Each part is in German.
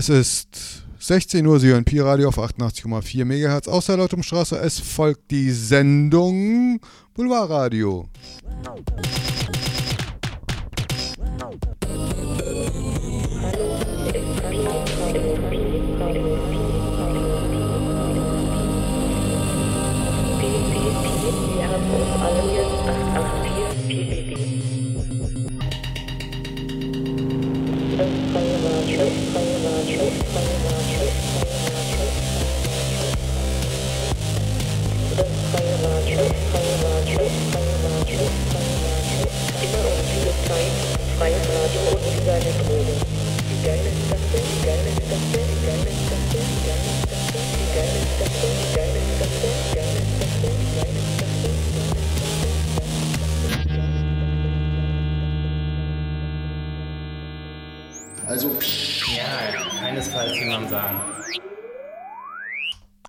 Es ist 16 Uhr, Sie hören Pi-Radio auf 88,4 MHz aus der Lautumstraße. Es folgt die Sendung freie Radio Boulevard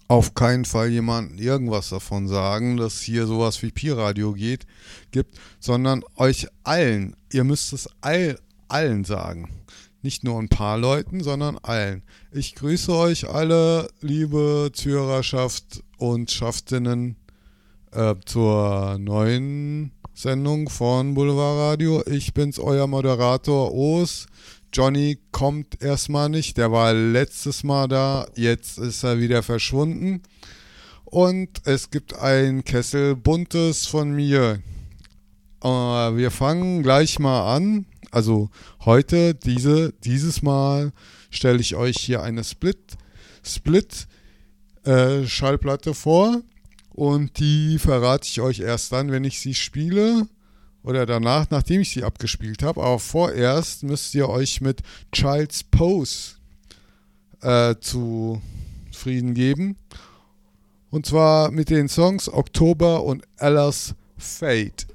auf keinen Fall jemandem irgendwas davon sagen, dass hier sowas wie Pi-Radio geht, gibt, sondern euch allen. Ihr müsst es all, allen sagen. Nicht nur ein paar Leuten, sondern allen. Ich grüße euch alle, liebe Zuhörerschaft und Schaftinnen, äh, zur neuen Sendung von Boulevard Radio. Ich bin's, euer Moderator Os. Johnny kommt erstmal nicht. Der war letztes Mal da, jetzt ist er wieder verschwunden. Und es gibt ein Kessel Buntes von mir. Äh, wir fangen gleich mal an. Also heute, diese, dieses Mal stelle ich euch hier eine Split, Split äh, Schallplatte vor. Und die verrate ich euch erst dann, wenn ich sie spiele oder danach, nachdem ich sie abgespielt habe. Aber vorerst müsst ihr euch mit Child's Pose äh, zufrieden geben. Und zwar mit den Songs Oktober und Ella's Fate.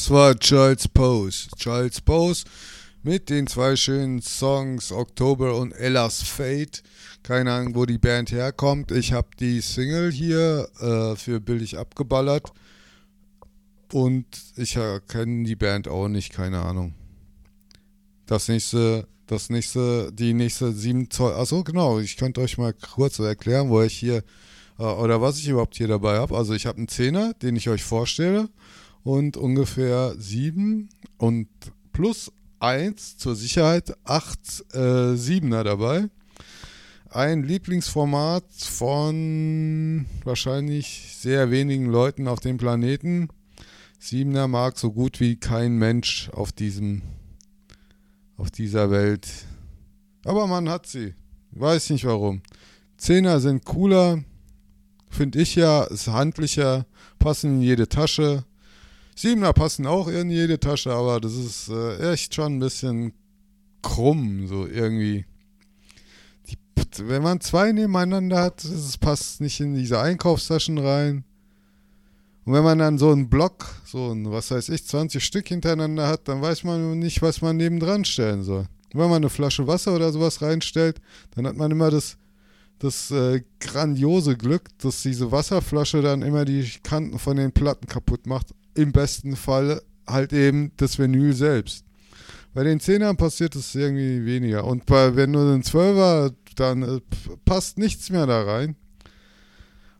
Das war Charles Pose. Charles Pose mit den zwei schönen Songs Oktober und Ella's Fate. Keine Ahnung, wo die Band herkommt. Ich habe die Single hier äh, für billig abgeballert. Und ich kenne die Band auch nicht, keine Ahnung. Das nächste, das nächste, die nächste 7 Zoll. Achso, genau. Ich könnte euch mal kurz erklären, wo ich hier äh, oder was ich überhaupt hier dabei habe. Also ich habe einen Zehner, den ich euch vorstelle und ungefähr sieben und plus eins zur Sicherheit acht äh, Siebener dabei. Ein Lieblingsformat von wahrscheinlich sehr wenigen Leuten auf dem Planeten. Siebener mag so gut wie kein Mensch auf diesem auf dieser Welt. Aber man hat sie. Weiß nicht warum. Zehner sind cooler, finde ich ja, ist handlicher, passen in jede Tasche. Siebener passen auch in jede Tasche, aber das ist äh, echt schon ein bisschen krumm, so irgendwie. Die, wenn man zwei nebeneinander hat, das passt nicht in diese Einkaufstaschen rein. Und wenn man dann so einen Block, so ein, was weiß ich, 20 Stück hintereinander hat, dann weiß man nicht, was man nebendran stellen soll. Wenn man eine Flasche Wasser oder sowas reinstellt, dann hat man immer das, das äh, grandiose Glück, dass diese Wasserflasche dann immer die Kanten von den Platten kaputt macht im besten Fall halt eben das Vinyl selbst. Bei den Zehnern passiert es irgendwie weniger. Und bei, wenn du ein Zwölfer, dann äh, passt nichts mehr da rein.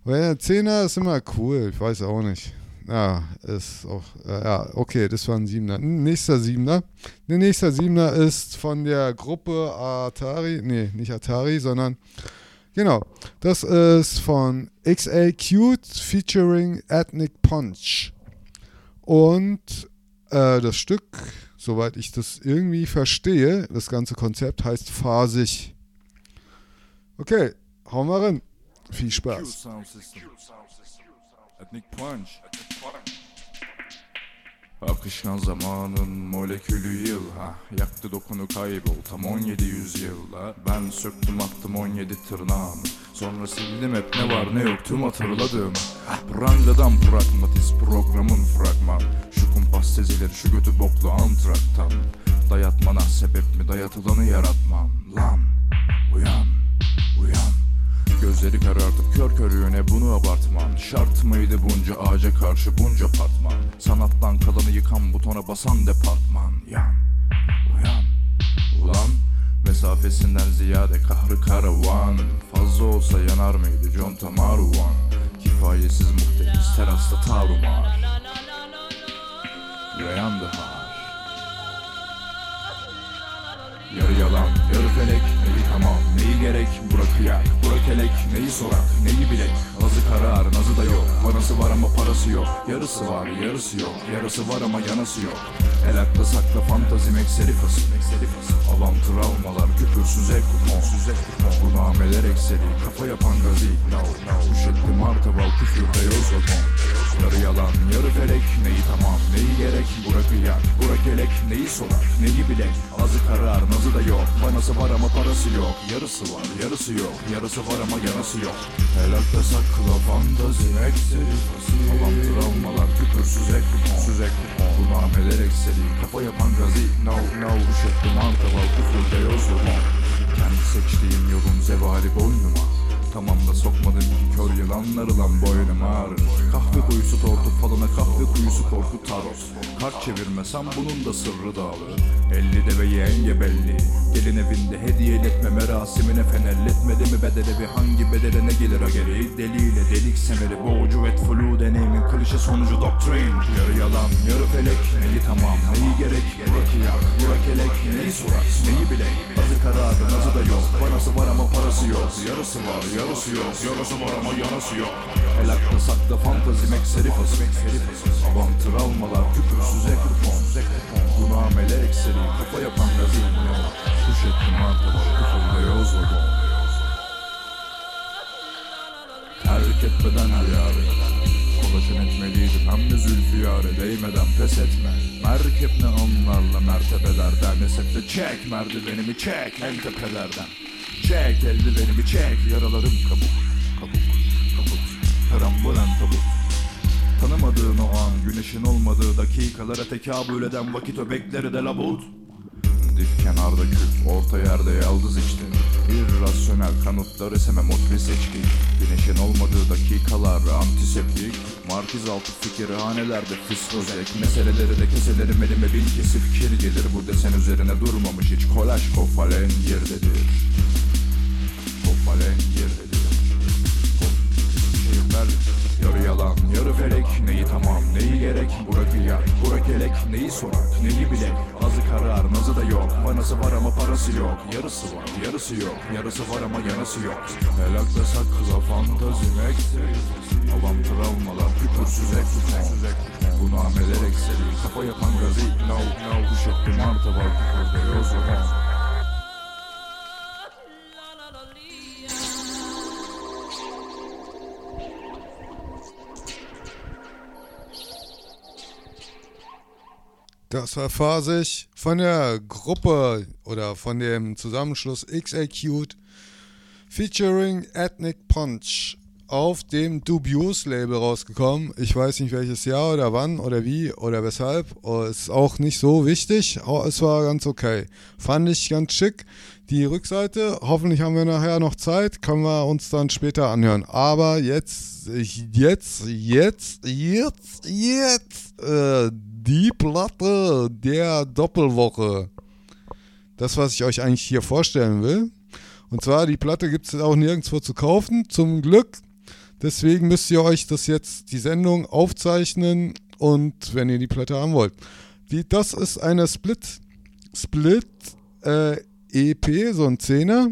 Weil der Zehner ist immer cool, ich weiß auch nicht. Ja, ist auch, äh, ja, okay, das war ein Siebener. Nächster Siebener. Der nächste Siebener ist von der Gruppe Atari, nee, nicht Atari, sondern, genau, das ist von XA Cute featuring Ethnic Punch. Und äh, das Stück, soweit ich das irgendwie verstehe, das ganze Konzept heißt Phasig. Okay, hauen wir rein. Viel Spaß. Ethnic Punch. Akışkan zamanın molekülü yıl ha Yaktı dokunu kaybol tam 17 yüzyılda. Ben söktüm attım 17 tırnağımı. Sonra sildim hep ne var ne yok tüm hatırladığım Prangadan pragmatist programın fragman Şu kumpas sezilir şu götü boklu antraktan. Dayatmana sebep mi dayatılanı yaratmam. Lan uyan uyan Gözleri karartıp kör körüğüne bunu abartman Şart mıydı bunca ağaca karşı bunca partman Sanattan kalanı yıkan butona basan departman. Yan, uyan, ulan. Mesafesinden ziyade kahrı karavan. Fazla olsa yanar mıydı conta maruvan Kifayesiz muhteris terasta tarumar. Reyan har yalan, yarı felek, neyi tamam, neyi gerek? Burak yak, burak elek, neyi sorak, neyi bilek? Azı karar, nazı da yok, parası var ama parası yok. Yarısı var, yarısı yok, yarısı var ama yanası yok. El akla sakla fantazim ekseri fasıl Avam travmalar, küfürsüz ev kupon. Bu nameler ekseri, kafa yapan gazi. Üşettim martaval, küfürde yoz Yarı yalan, yarı felek, neyi tamam, neyi gerek? Burak yak, burak elek, neyi sorak, neyi bilek? Azı karar, nazı da yok, yok. Parası var ama parası yok. Yarısı var yarısı yok. Yarısı var ama yarası yok. Helakta sakla fantazi ekseri Alan travmalar küpürsüz ekli Bunu ameler ekseri. Kafa yapan gazi No no Uşak duman taval küfür beyoz Kendi seçtiğim yorum zevari boynuma. Tamam da sokmadım kör yılanları lan boynum ağrır. Kahve kuyusu tortu falına kahve kuyusu korku taros. Kart çevirmesem bunun da sırrı dağılır. Elli deve yenge belli. Gelin evinde hediyeletme merasimine fenerletmedi mi? Bedeli bir hangi bedele ne gelir ha geri Deliyle delik semeri boğucu et flu deneyimin klişe sonucu doktrin Yarı yalan yarı felek neyi tamam neyi gerek? Burak yak burak elek neyi sorar neyi bilek Azı kararı nazı da yok. Parası var ama parası yok. Yarısı var yarısı yok. Yarısı var ama yanası yok. El akla sakla fantazim ekseri fasıl Avam travmalar küfürsüz ekrupon Bu nameler ekseri. Kafa yapan gazin Kuş ettim martalar küfürde yoz vagon Terk etmeden hayali Kolaçın etmeliydim hem de zülfiyare Değmeden pes etme. Merkep ne anlarla mertebelerden. Esefte çek merdivenimi çek en tepelerden. Çek eldivenimi çek yaralarım kabuk. Kabuk kabuk. Karambulan tabuk Tanım Tanımadığın o an güneşin olmadığı dakikalara tekabül eden vakit öbekleri de labut. Dik kenarda küp, orta yerde yaldız işte İrrasyonel kanıtları sememot bir seçki Güneşin olmadığı dakikalar antiseptik Markiz altı fikir hanelerde fiskozek Meseleleri de keselerim elime bin kesif kir gelir Bu desen üzerine durmamış hiç kolaj kofalen yerdedir Kofalen yerdedir yarı felek Neyi tamam, neyi gerek? Burak yer, Burak elek Neyi sorak, neyi bilek Azı karar, nazı da yok. Vanası var ama parası yok. Yarısı var, yarısı yok. Yarısı var ama yanısı yok. Helaktasak kıza fantazimek Havam travmalar, küpürsüz ek Bu nameler ekseri Kafa yapan gazı ikna ikna Kuş ettim arta var küpürde yozlamak Das war phasig von der Gruppe oder von dem Zusammenschluss XAcute featuring Ethnic Punch auf dem Dubious Label rausgekommen. Ich weiß nicht welches Jahr oder wann oder wie oder weshalb. Ist auch nicht so wichtig. Es war ganz okay. Fand ich ganz schick. Die Rückseite, hoffentlich haben wir nachher noch Zeit, können wir uns dann später anhören. Aber jetzt, jetzt, jetzt, jetzt, jetzt, äh, die Platte der Doppelwoche. Das, was ich euch eigentlich hier vorstellen will. Und zwar, die Platte gibt es auch nirgendwo zu kaufen, zum Glück. Deswegen müsst ihr euch das jetzt, die Sendung aufzeichnen und wenn ihr die Platte haben wollt. Die, das ist eine Split, Split äh, EP, so ein Zehner.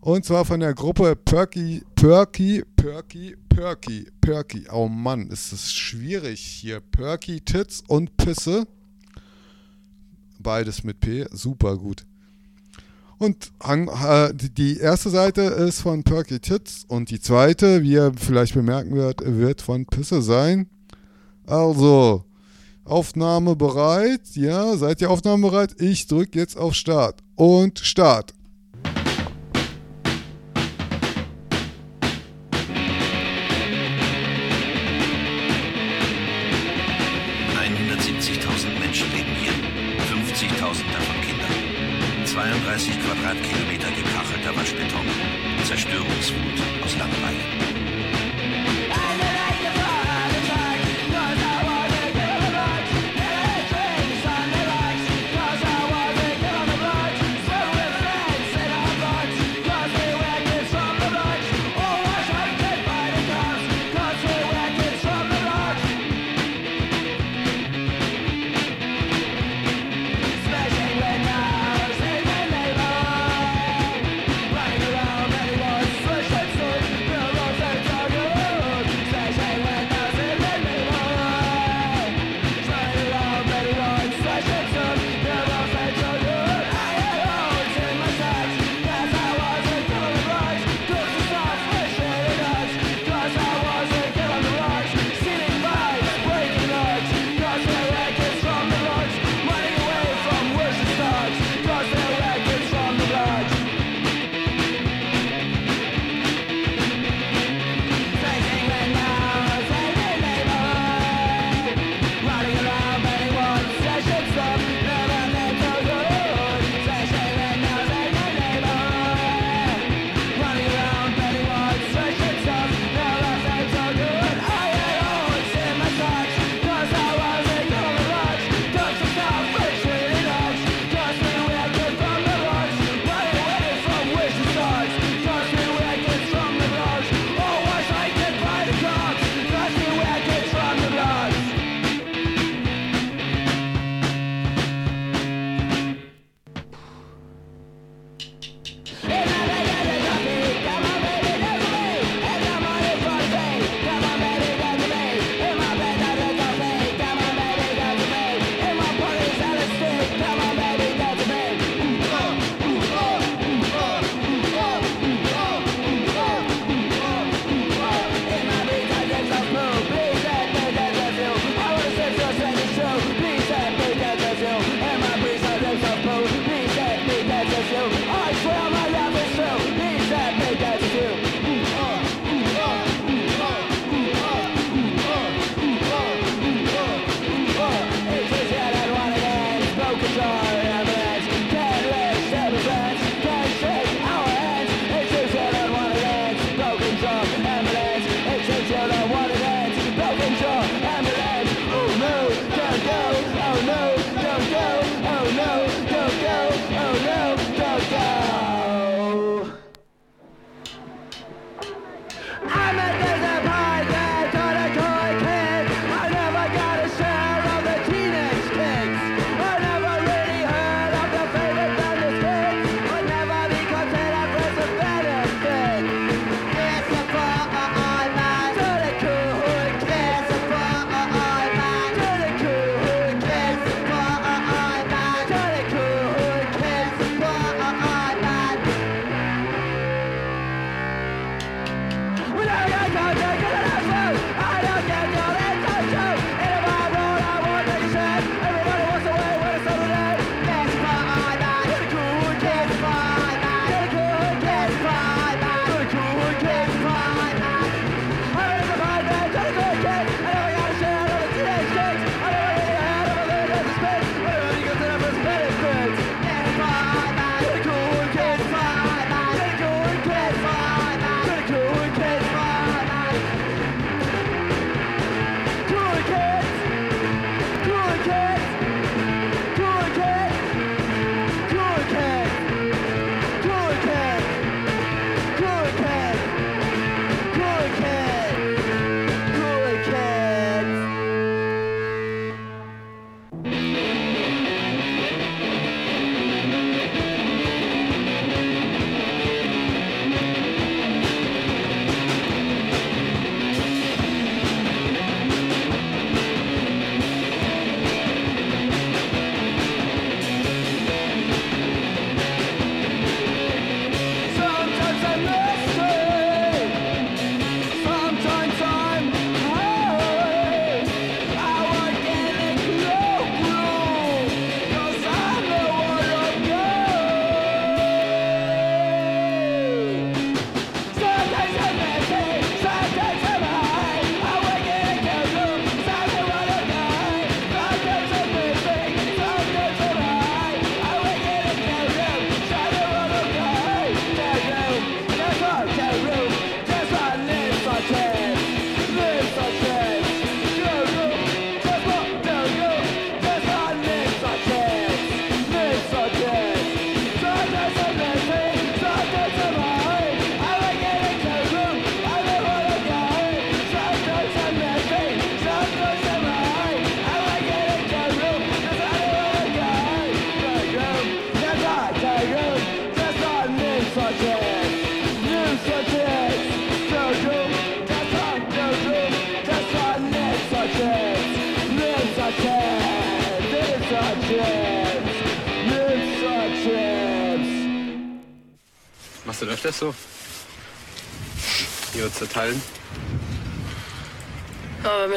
Und zwar von der Gruppe Perky, Perky, Perky, Perky, Perky. Oh Mann, ist das schwierig hier. Perky, Tits und Pisse. Beides mit P, super gut. Und äh, die erste Seite ist von Perky Tits und die zweite, wie ihr vielleicht bemerken wird, wird von Pisse sein. Also, Aufnahme bereit. Ja, seid ihr aufnahmebereit? Ich drücke jetzt auf Start. Und Start.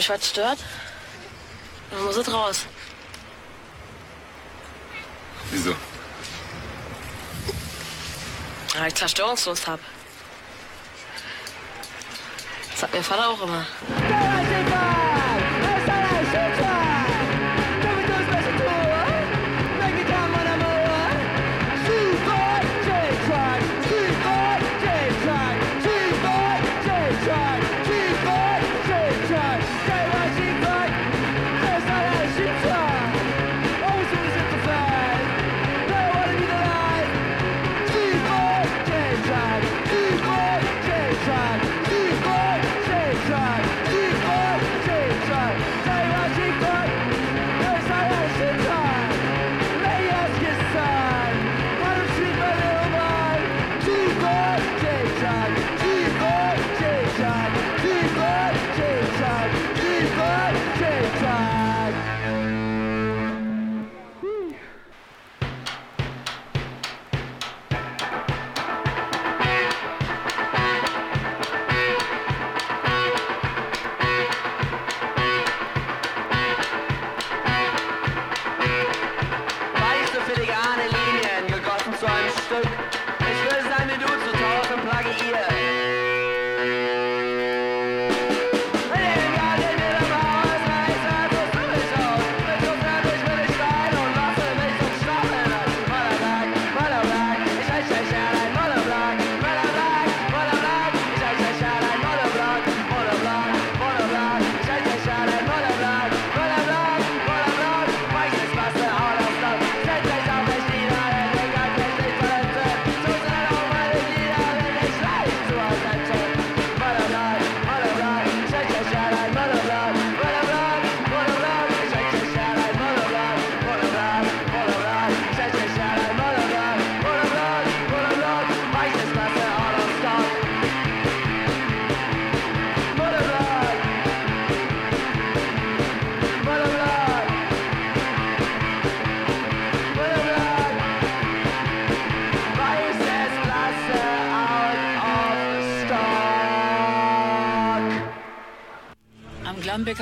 Mich was stört, dann muss es raus. Wieso? Weil ich Zerstörungslust hab. Das sagt mir Vater auch immer.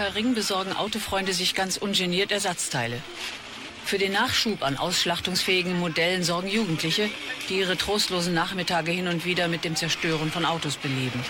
Glambecker Ring besorgen Autofreunde sich ganz ungeniert Ersatzteile. Für den Nachschub an ausschlachtungsfähigen Modellen sorgen Jugendliche, die ihre trostlosen Nachmittage hin und wieder mit dem Zerstören von Autos beleben.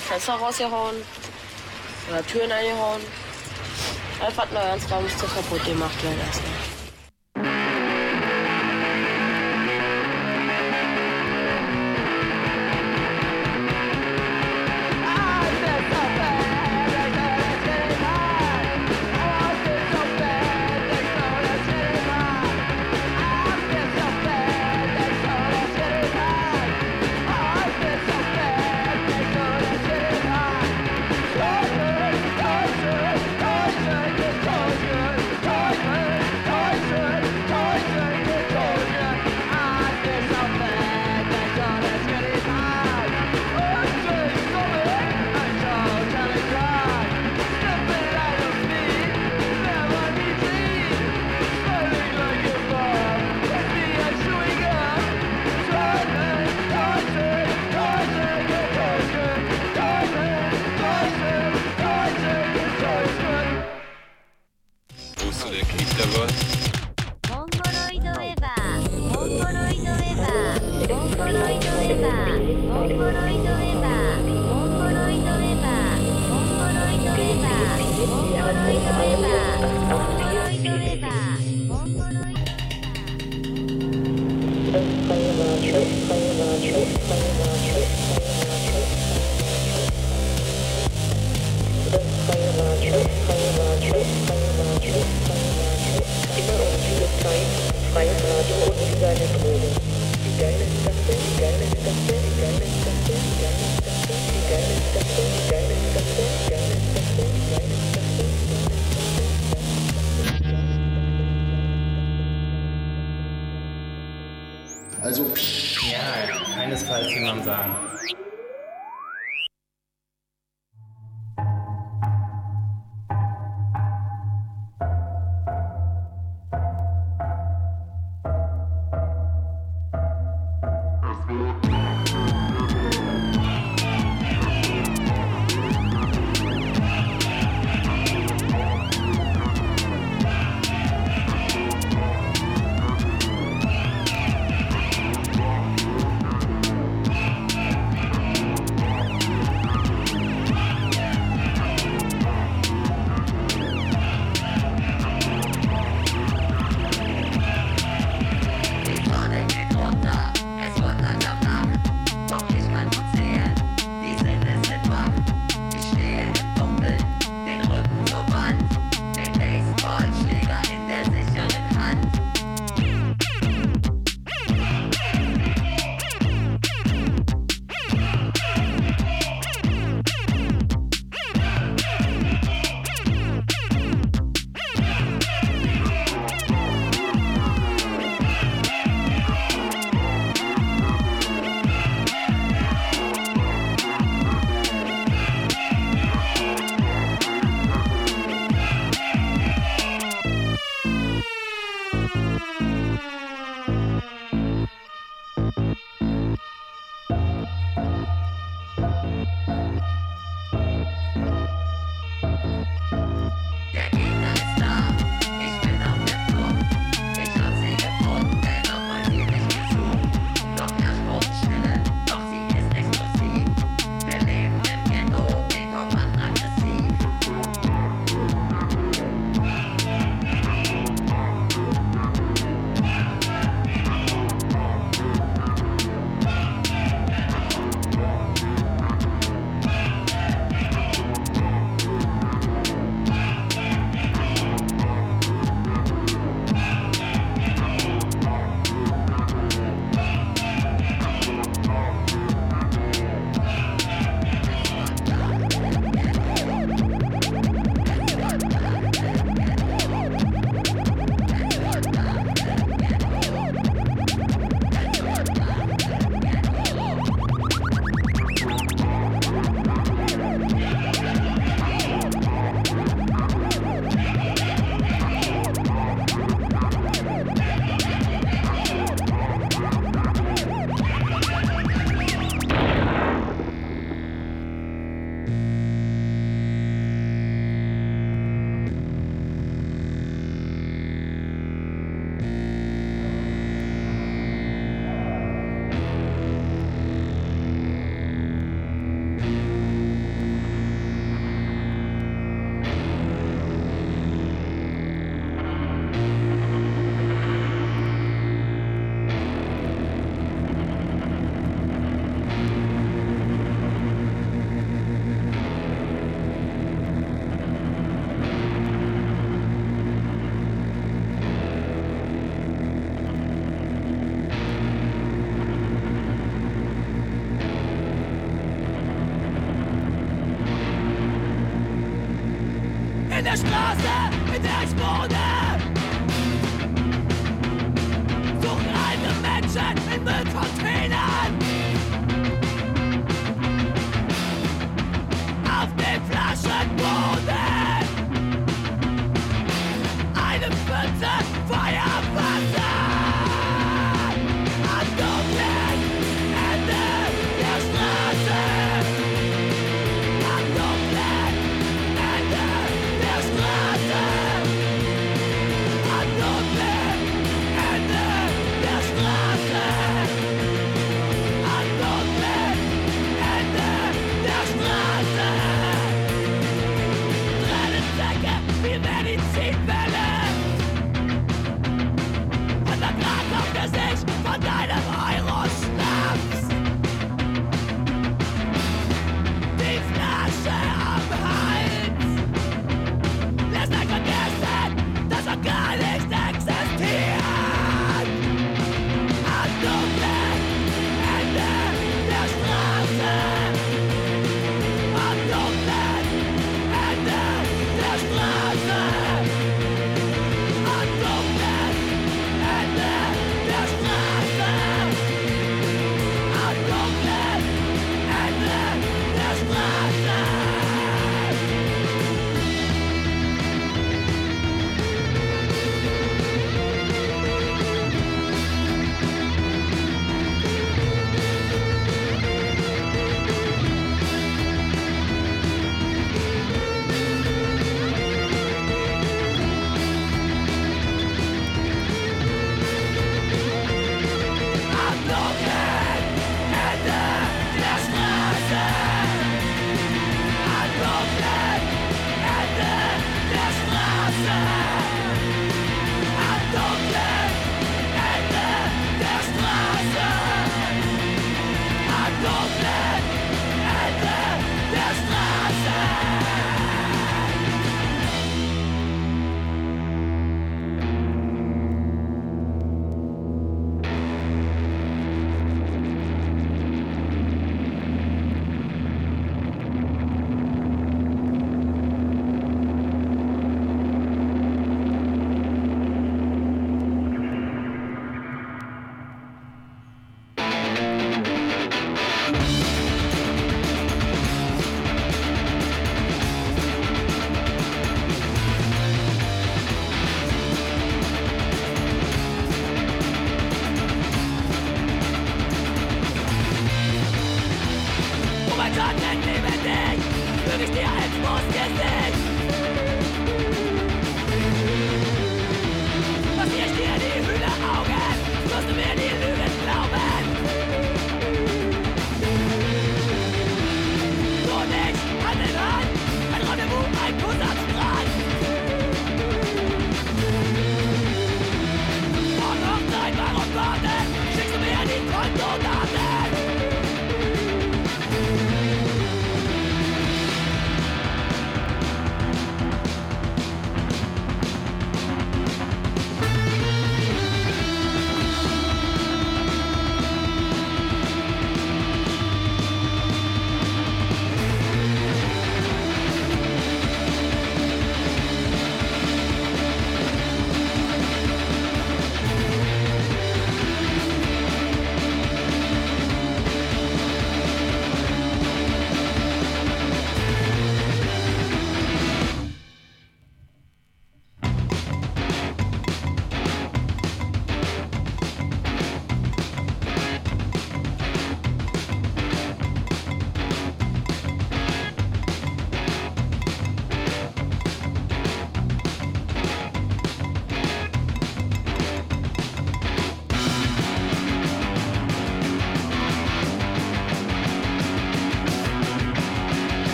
die Fenster rausgehauen oder Türen eingehauen. Einfach ein neuer Raum musste kaputt gemacht werden erstmal.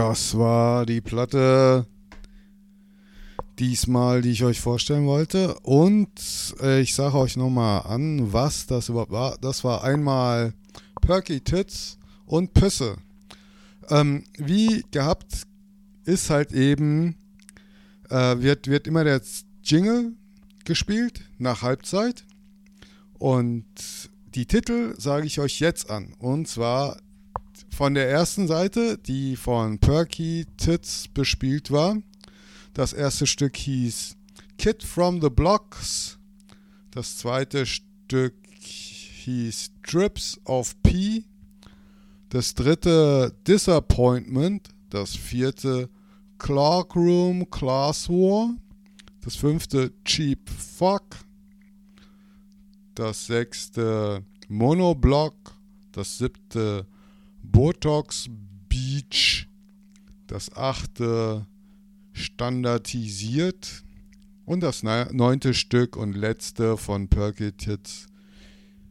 Das war die Platte diesmal, die ich euch vorstellen wollte. Und äh, ich sage euch nochmal an, was das überhaupt war. Das war einmal Perky Tits und Püsse. Ähm, wie gehabt ist halt eben, äh, wird, wird immer der Jingle gespielt nach Halbzeit. Und die Titel sage ich euch jetzt an. Und zwar von der ersten Seite, die von Perky Tits bespielt war. Das erste Stück hieß Kid from the Blocks. Das zweite Stück hieß Drips of P. Das dritte Disappointment. Das vierte Clark Room Class War. Das fünfte Cheap Fuck. Das sechste Monoblock. Das siebte Botox Beach. Das achte standardisiert. Und das neunte Stück und letzte von Perky Tits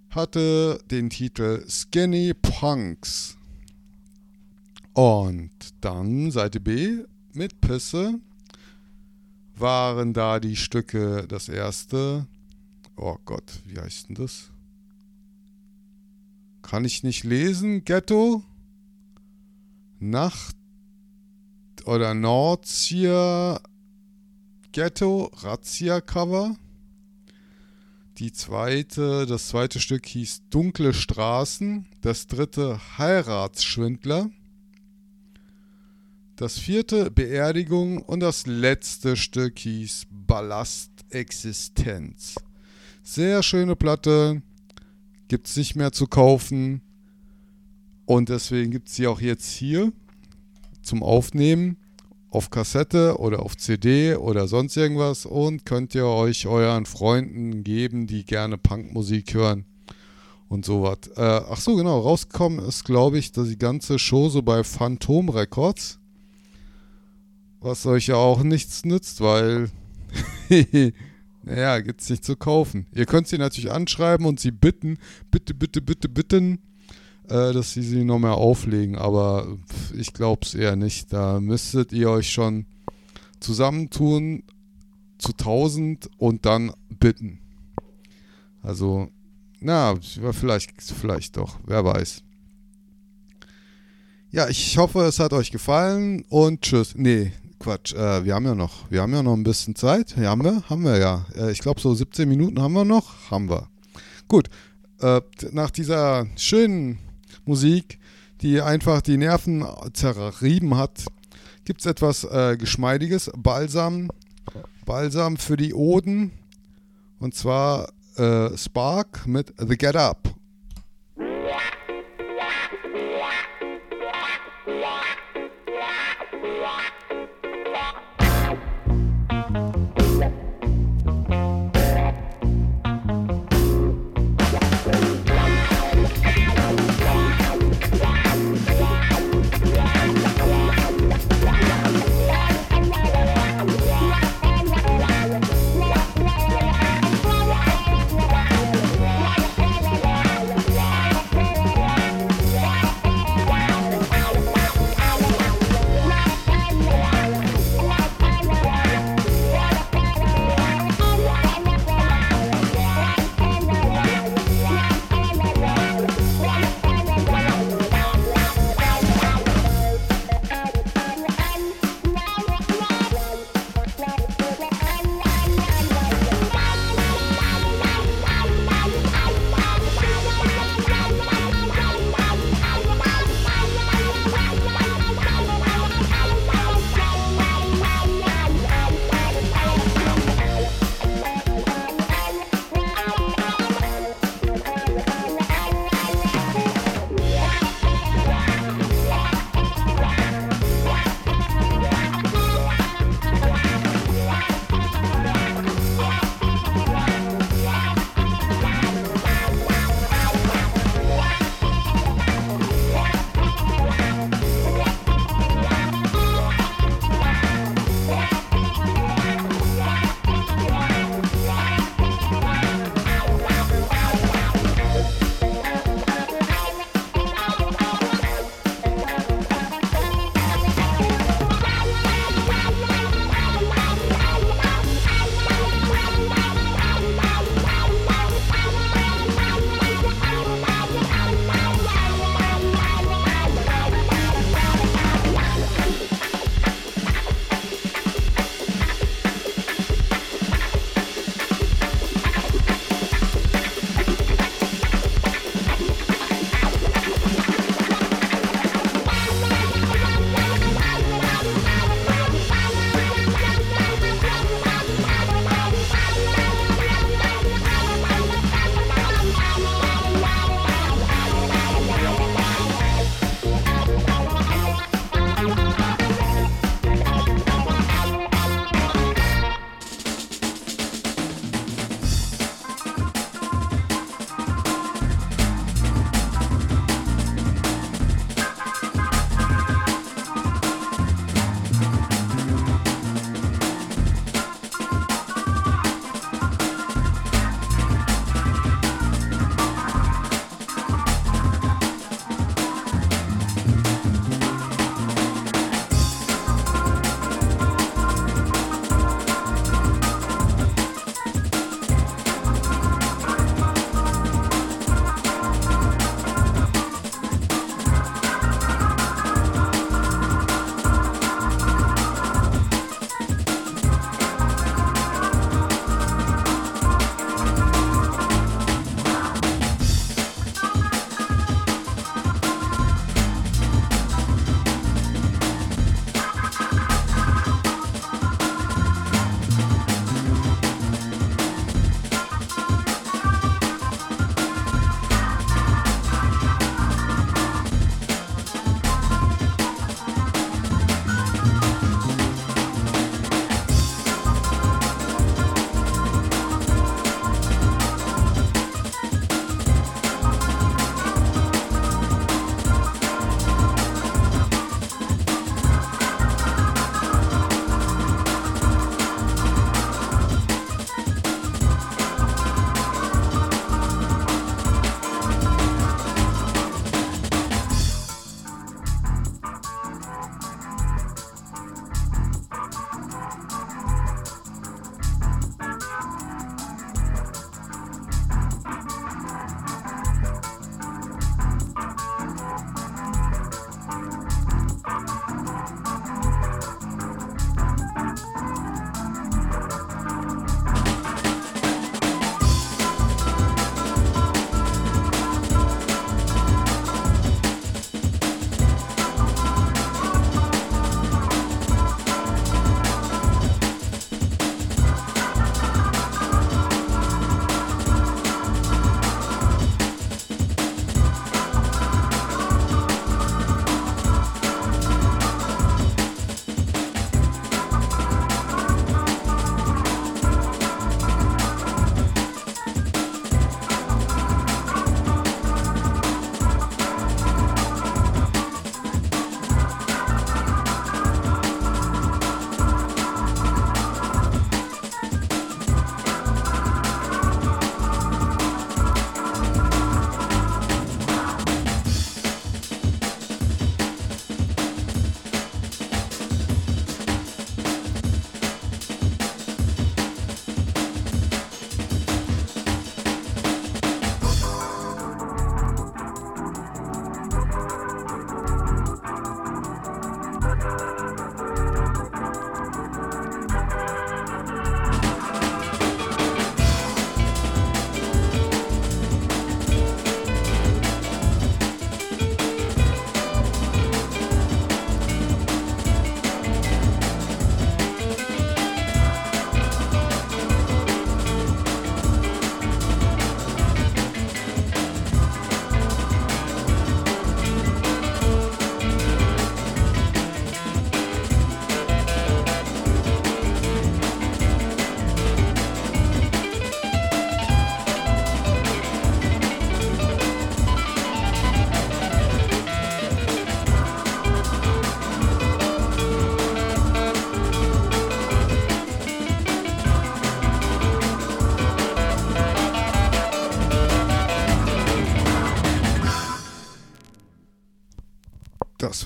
hatte den Titel Skinny Punks. Und dann Seite B mit Pisse waren da die Stücke das erste. Oh Gott, wie heißt denn das? Kann ich nicht lesen? Ghetto? Nacht oder Nordzia Ghetto Razzia Cover. Die zweite, das zweite Stück hieß Dunkle Straßen. Das dritte Heiratsschwindler. Das vierte Beerdigung und das letzte Stück hieß Ballast Existenz. Sehr schöne Platte, gibt es nicht mehr zu kaufen und deswegen gibt es sie auch jetzt hier zum Aufnehmen auf Kassette oder auf CD oder sonst irgendwas und könnt ihr euch euren Freunden geben, die gerne Punkmusik hören und sowas. Äh, ach so, genau, rausgekommen ist, glaube ich, dass die ganze Show so bei Phantom Records, was euch ja auch nichts nützt, weil, naja, gibt es nicht zu kaufen. Ihr könnt sie natürlich anschreiben und sie bitten, bitte, bitte, bitte, bitten, äh, dass sie sie noch mehr auflegen, aber ich glaube es eher nicht. Da müsstet ihr euch schon zusammentun zu 1000 und dann bitten. Also, na, vielleicht, vielleicht doch, wer weiß. Ja, ich hoffe, es hat euch gefallen und tschüss. Nee, Quatsch, äh, wir haben ja noch, wir haben ja noch ein bisschen Zeit. Ja, haben wir? Haben wir ja. Äh, ich glaube, so 17 Minuten haben wir noch. Haben wir. Gut, äh, nach dieser schönen Musik, die einfach die Nerven zerrieben hat, gibt es etwas äh, Geschmeidiges, Balsam, Balsam für die Oden. Und zwar äh, Spark mit The Get Up.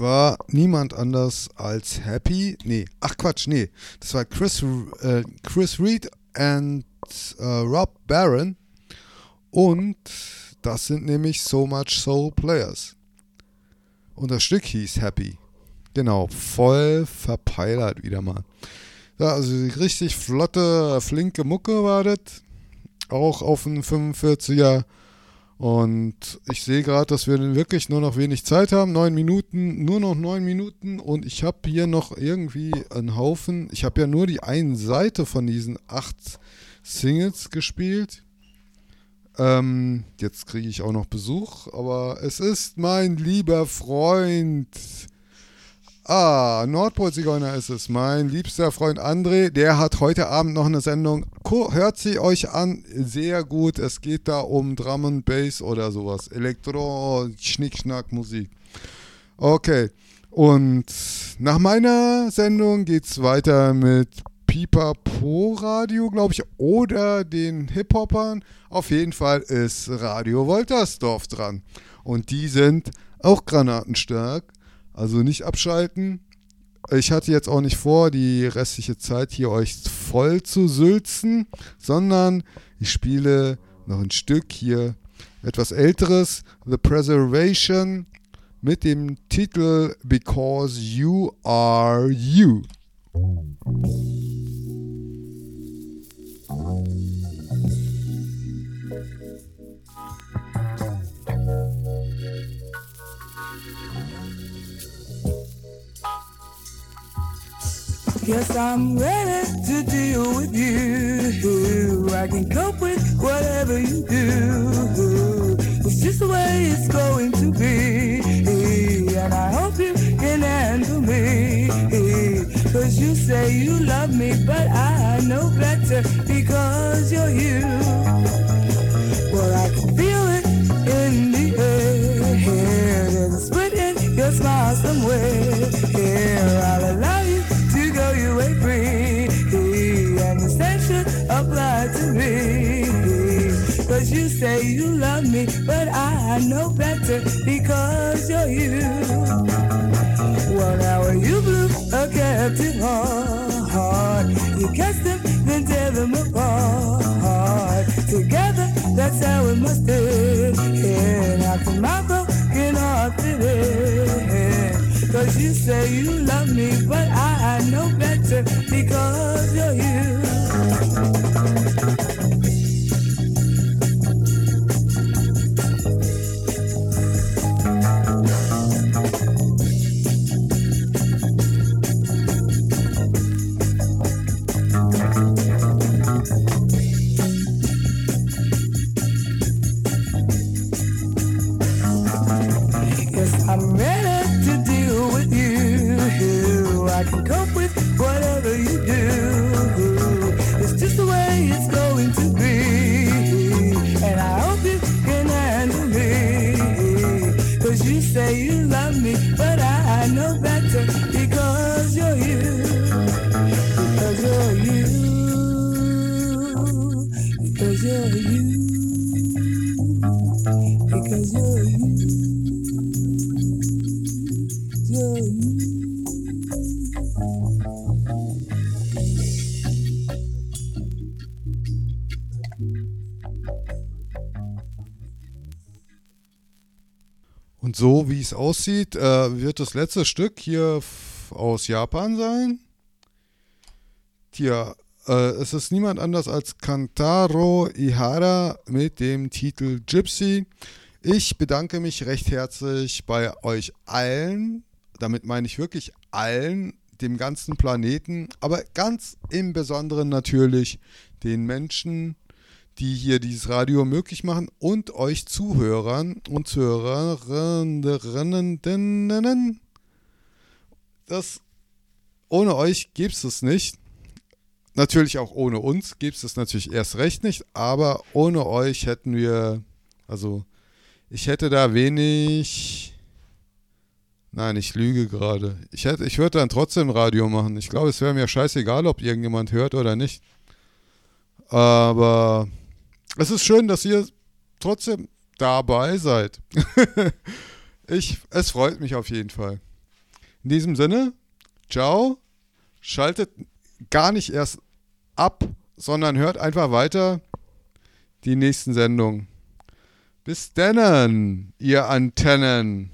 War niemand anders als Happy. Nee, ach Quatsch, nee. Das war Chris, äh, Chris Reed und äh, Rob Barron. Und das sind nämlich So Much Soul Players. Und das Stück hieß Happy. Genau, voll verpeilert wieder mal. Ja, also richtig flotte, flinke Mucke war das. Auch auf einen 45er. Und ich sehe gerade, dass wir wirklich nur noch wenig Zeit haben. Neun Minuten, nur noch neun Minuten. Und ich habe hier noch irgendwie einen Haufen. Ich habe ja nur die eine Seite von diesen acht Singles gespielt. Ähm, jetzt kriege ich auch noch Besuch, aber es ist mein lieber Freund. Ah, Nordpol-Zigeuner ist es. Mein liebster Freund André, der hat heute Abend noch eine Sendung. Hört sie euch an, sehr gut. Es geht da um Drum and Bass oder sowas. Elektro, Schnickschnack, Musik. Okay. Und nach meiner Sendung geht's weiter mit Pipapo Radio, glaube ich, oder den Hip-Hoppern. Auf jeden Fall ist Radio Woltersdorf dran. Und die sind auch granatenstark. Also nicht abschalten. Ich hatte jetzt auch nicht vor, die restliche Zeit hier euch voll zu sülzen, sondern ich spiele noch ein Stück hier, etwas älteres, The Preservation, mit dem Titel Because You Are You. Yes, I'm ready to deal with you. I can cope with whatever you do. It's just the way it's going to be. And I hope you can handle me. Cause you say you love me, but I know better because you're you. Well, I can feel it in the air. There's a in your smile somewhere. Here, I'll allow free. And the should apply to me. Cause you say you love me, but I know better because you're you. Well, now you blew a captive heart, you cast them, then tear them apart. Together, that's how it must end. And how can my broken heart fit in? Cause you say you love me, but I know better because you're you. So wie es aussieht, äh, wird das letzte Stück hier aus Japan sein. Tja, äh, es ist niemand anders als Kantaro Ihara mit dem Titel Gypsy. Ich bedanke mich recht herzlich bei euch allen. Damit meine ich wirklich allen, dem ganzen Planeten, aber ganz im Besonderen natürlich den Menschen, die hier dieses Radio möglich machen und euch Zuhörern und Zuhörerinnen. Das ohne euch gäbe es nicht. Natürlich auch ohne uns gäbe es es natürlich erst recht nicht, aber ohne euch hätten wir, also ich hätte da wenig. Nein, ich lüge gerade. Ich, hätte, ich würde dann trotzdem Radio machen. Ich glaube, es wäre mir scheißegal, ob irgendjemand hört oder nicht. Aber es ist schön, dass ihr trotzdem dabei seid. ich, es freut mich auf jeden Fall. In diesem Sinne, ciao. Schaltet gar nicht erst ab, sondern hört einfach weiter die nächsten Sendungen. Bis dann, ihr Antennen.